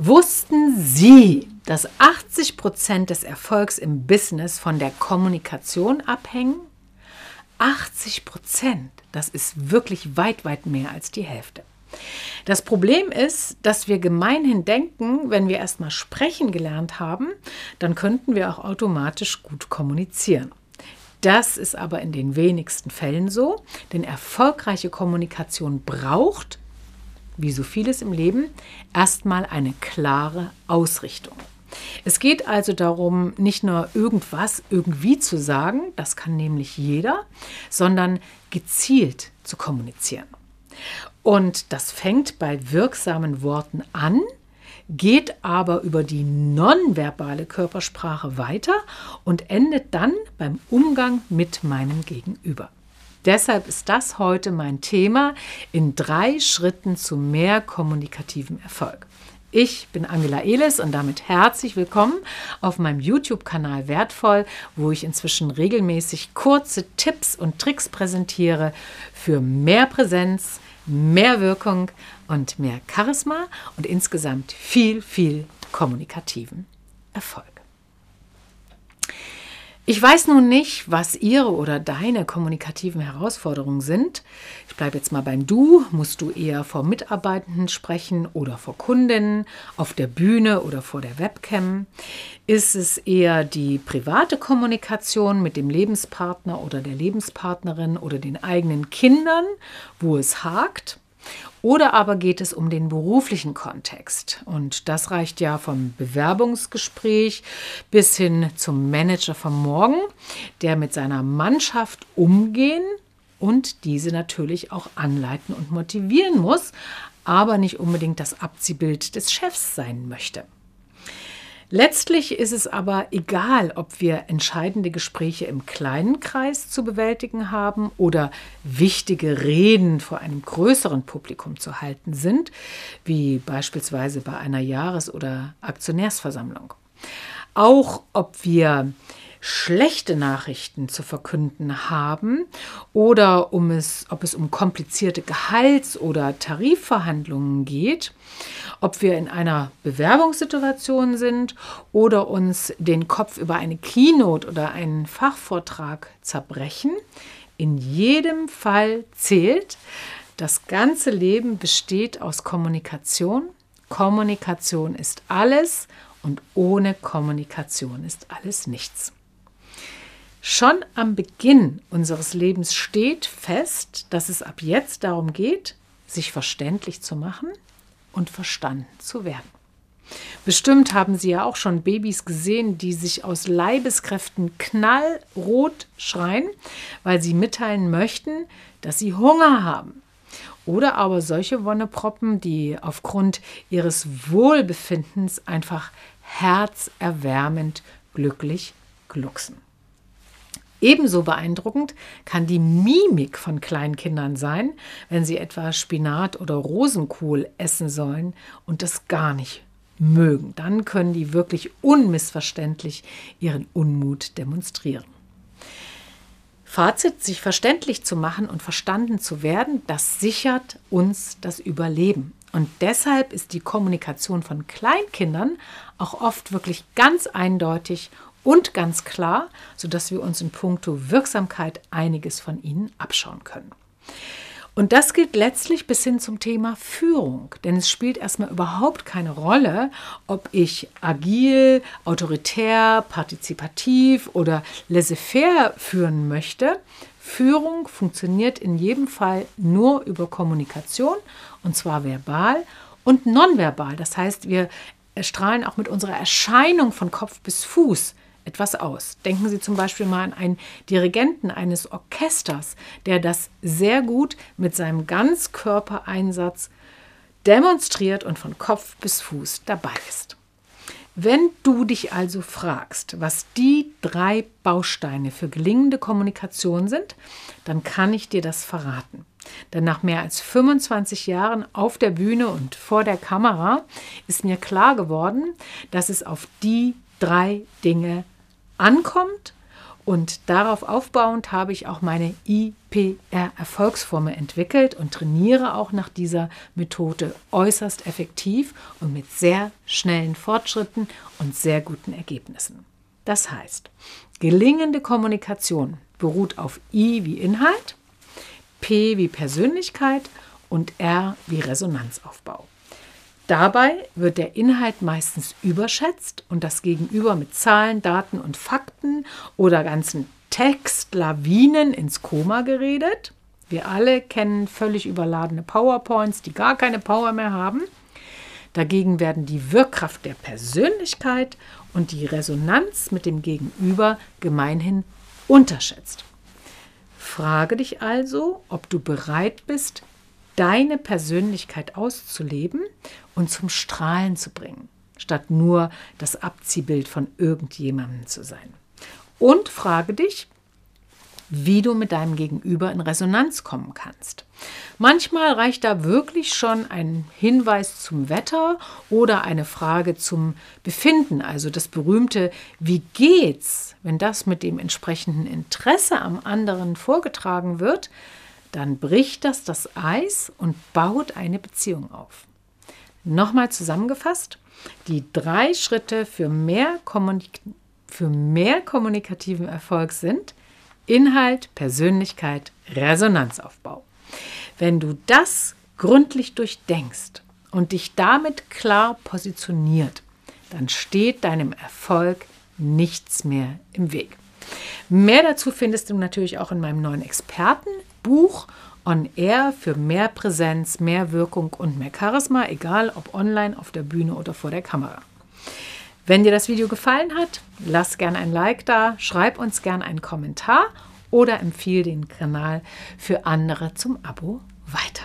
Wussten Sie, dass 80 Prozent des Erfolgs im Business von der Kommunikation abhängen? 80 Prozent, das ist wirklich weit, weit mehr als die Hälfte. Das Problem ist, dass wir gemeinhin denken, wenn wir erstmal sprechen gelernt haben, dann könnten wir auch automatisch gut kommunizieren. Das ist aber in den wenigsten Fällen so, denn erfolgreiche Kommunikation braucht wie so vieles im Leben, erstmal eine klare Ausrichtung. Es geht also darum, nicht nur irgendwas irgendwie zu sagen, das kann nämlich jeder, sondern gezielt zu kommunizieren. Und das fängt bei wirksamen Worten an, geht aber über die nonverbale Körpersprache weiter und endet dann beim Umgang mit meinem Gegenüber. Deshalb ist das heute mein Thema in drei Schritten zu mehr kommunikativem Erfolg. Ich bin Angela Elis und damit herzlich willkommen auf meinem YouTube-Kanal Wertvoll, wo ich inzwischen regelmäßig kurze Tipps und Tricks präsentiere für mehr Präsenz, mehr Wirkung und mehr Charisma und insgesamt viel, viel kommunikativen Erfolg. Ich weiß nun nicht, was Ihre oder deine kommunikativen Herausforderungen sind. Ich bleibe jetzt mal beim Du. Musst du eher vor Mitarbeitenden sprechen oder vor Kundinnen, auf der Bühne oder vor der Webcam? Ist es eher die private Kommunikation mit dem Lebenspartner oder der Lebenspartnerin oder den eigenen Kindern, wo es hakt? Oder aber geht es um den beruflichen Kontext? Und das reicht ja vom Bewerbungsgespräch bis hin zum Manager vom Morgen, der mit seiner Mannschaft umgehen und diese natürlich auch anleiten und motivieren muss, aber nicht unbedingt das Abziehbild des Chefs sein möchte. Letztlich ist es aber egal, ob wir entscheidende Gespräche im kleinen Kreis zu bewältigen haben oder wichtige Reden vor einem größeren Publikum zu halten sind, wie beispielsweise bei einer Jahres- oder Aktionärsversammlung. Auch ob wir schlechte Nachrichten zu verkünden haben oder um es, ob es um komplizierte Gehalts- oder Tarifverhandlungen geht, ob wir in einer Bewerbungssituation sind oder uns den Kopf über eine Keynote oder einen Fachvortrag zerbrechen. In jedem Fall zählt, das ganze Leben besteht aus Kommunikation. Kommunikation ist alles und ohne Kommunikation ist alles nichts. Schon am Beginn unseres Lebens steht fest, dass es ab jetzt darum geht, sich verständlich zu machen und verstanden zu werden. Bestimmt haben Sie ja auch schon Babys gesehen, die sich aus Leibeskräften knallrot schreien, weil sie mitteilen möchten, dass sie Hunger haben. Oder aber solche Wonneproppen, die aufgrund ihres Wohlbefindens einfach herzerwärmend glücklich glucksen. Ebenso beeindruckend kann die Mimik von Kleinkindern sein, wenn sie etwa Spinat oder Rosenkohl essen sollen und das gar nicht mögen. Dann können die wirklich unmissverständlich ihren Unmut demonstrieren. Fazit, sich verständlich zu machen und verstanden zu werden, das sichert uns das Überleben. Und deshalb ist die Kommunikation von Kleinkindern auch oft wirklich ganz eindeutig und ganz klar, sodass wir uns in puncto Wirksamkeit einiges von ihnen abschauen können. Und das gilt letztlich bis hin zum Thema Führung, denn es spielt erstmal überhaupt keine Rolle, ob ich agil, autoritär, partizipativ oder laissez-faire führen möchte. Führung funktioniert in jedem Fall nur über Kommunikation und zwar verbal und nonverbal. Das heißt, wir strahlen auch mit unserer Erscheinung von Kopf bis Fuß etwas aus. Denken Sie zum Beispiel mal an einen Dirigenten eines Orchesters, der das sehr gut mit seinem Ganzkörpereinsatz demonstriert und von Kopf bis Fuß dabei ist. Wenn du dich also fragst, was die drei Bausteine für gelingende Kommunikation sind, dann kann ich dir das verraten. Denn nach mehr als 25 Jahren auf der Bühne und vor der Kamera ist mir klar geworden, dass es auf die drei Dinge ankommt Und darauf aufbauend habe ich auch meine IPR-Erfolgsformel entwickelt und trainiere auch nach dieser Methode äußerst effektiv und mit sehr schnellen Fortschritten und sehr guten Ergebnissen. Das heißt, gelingende Kommunikation beruht auf I wie Inhalt, P wie Persönlichkeit und R wie Resonanzaufbau. Dabei wird der Inhalt meistens überschätzt und das Gegenüber mit Zahlen, Daten und Fakten oder ganzen Textlawinen ins Koma geredet. Wir alle kennen völlig überladene PowerPoints, die gar keine Power mehr haben. Dagegen werden die Wirkkraft der Persönlichkeit und die Resonanz mit dem Gegenüber gemeinhin unterschätzt. Frage dich also, ob du bereit bist, deine Persönlichkeit auszuleben und zum Strahlen zu bringen, statt nur das Abziehbild von irgendjemandem zu sein. Und frage dich, wie du mit deinem Gegenüber in Resonanz kommen kannst. Manchmal reicht da wirklich schon ein Hinweis zum Wetter oder eine Frage zum Befinden, also das berühmte Wie geht's, wenn das mit dem entsprechenden Interesse am anderen vorgetragen wird, dann bricht das das Eis und baut eine Beziehung auf. Nochmal zusammengefasst, die drei Schritte für mehr, Kommunik für mehr kommunikativen Erfolg sind Inhalt, Persönlichkeit, Resonanzaufbau. Wenn du das gründlich durchdenkst und dich damit klar positioniert, dann steht deinem Erfolg nichts mehr im Weg. Mehr dazu findest du natürlich auch in meinem neuen Expertenbuch On Air für mehr Präsenz, mehr Wirkung und mehr Charisma, egal ob online, auf der Bühne oder vor der Kamera. Wenn dir das Video gefallen hat, lass gerne ein Like da, schreib uns gerne einen Kommentar oder empfehle den Kanal für andere zum Abo weiter.